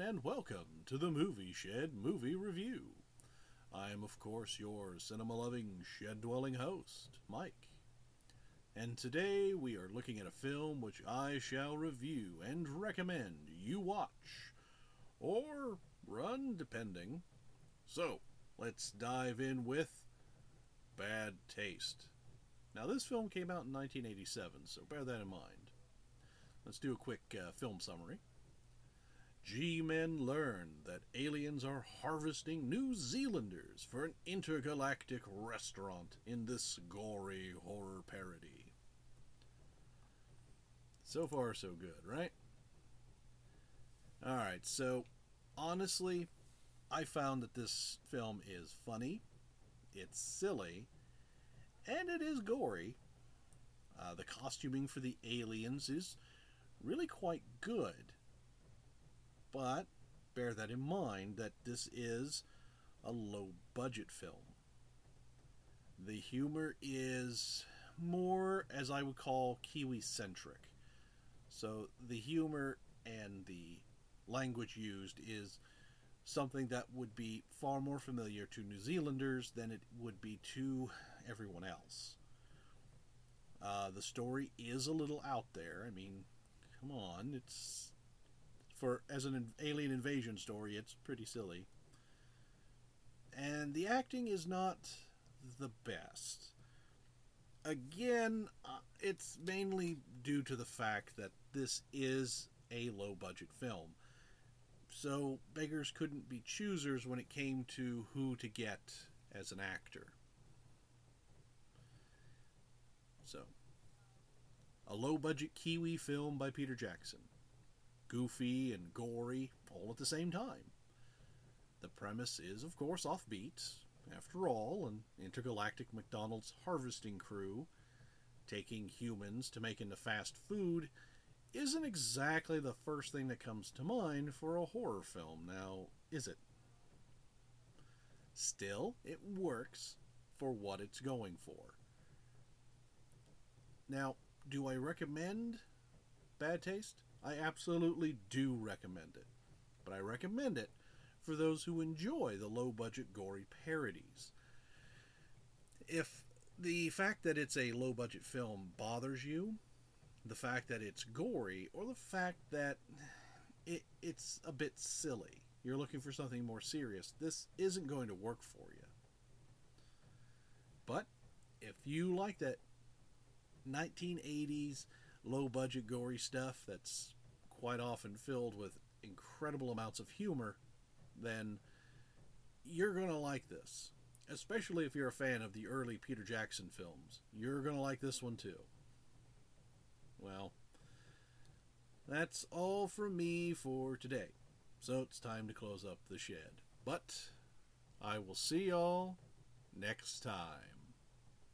everyone, and welcome to the Movie Shed Movie Review. I am, of course, your cinema loving, shed dwelling host, Mike. And today we are looking at a film which I shall review and recommend you watch, or run, depending. So, let's dive in with Bad Taste. Now, this film came out in 1987, so bear that in mind. Let's do a quick uh, film summary. G men learn that aliens are harvesting New Zealanders for an intergalactic restaurant in this gory horror parody. So far, so good, right? Alright, so honestly, I found that this film is funny, it's silly, and it is gory. Uh, the costuming for the aliens is really quite good but bear that in mind that this is a low budget film. The humor is more, as I would call, Kiwi centric. So the humor and the language used is something that would be far more familiar to New Zealanders than it would be to everyone else. Uh, the story is a little out there. I mean, come on, it's for as an alien invasion story, it's pretty silly. And the acting is not the best. Again, uh, it's mainly due to the fact that this is a low budget film. So beggars couldn't be choosers when it came to who to get as an actor. So, a low budget Kiwi film by Peter Jackson goofy and gory all at the same time. The premise is, of course, offbeat. After all, an intergalactic McDonald's harvesting crew taking humans to make into fast food isn't exactly the first thing that comes to mind for a horror film, now, is it? Still, it works for what it's going for. Now, do I recommend Bad Taste? I absolutely do recommend it. But I recommend it for those who enjoy the low budget gory parodies. If the fact that it's a low budget film bothers you, the fact that it's gory, or the fact that it, it's a bit silly, you're looking for something more serious, this isn't going to work for you. But if you like that 1980s low budget gory stuff that's quite often filled with incredible amounts of humor, then you're going to like this. Especially if you're a fan of the early Peter Jackson films. You're going to like this one too. Well, that's all from me for today. So it's time to close up the shed. But I will see y'all next time.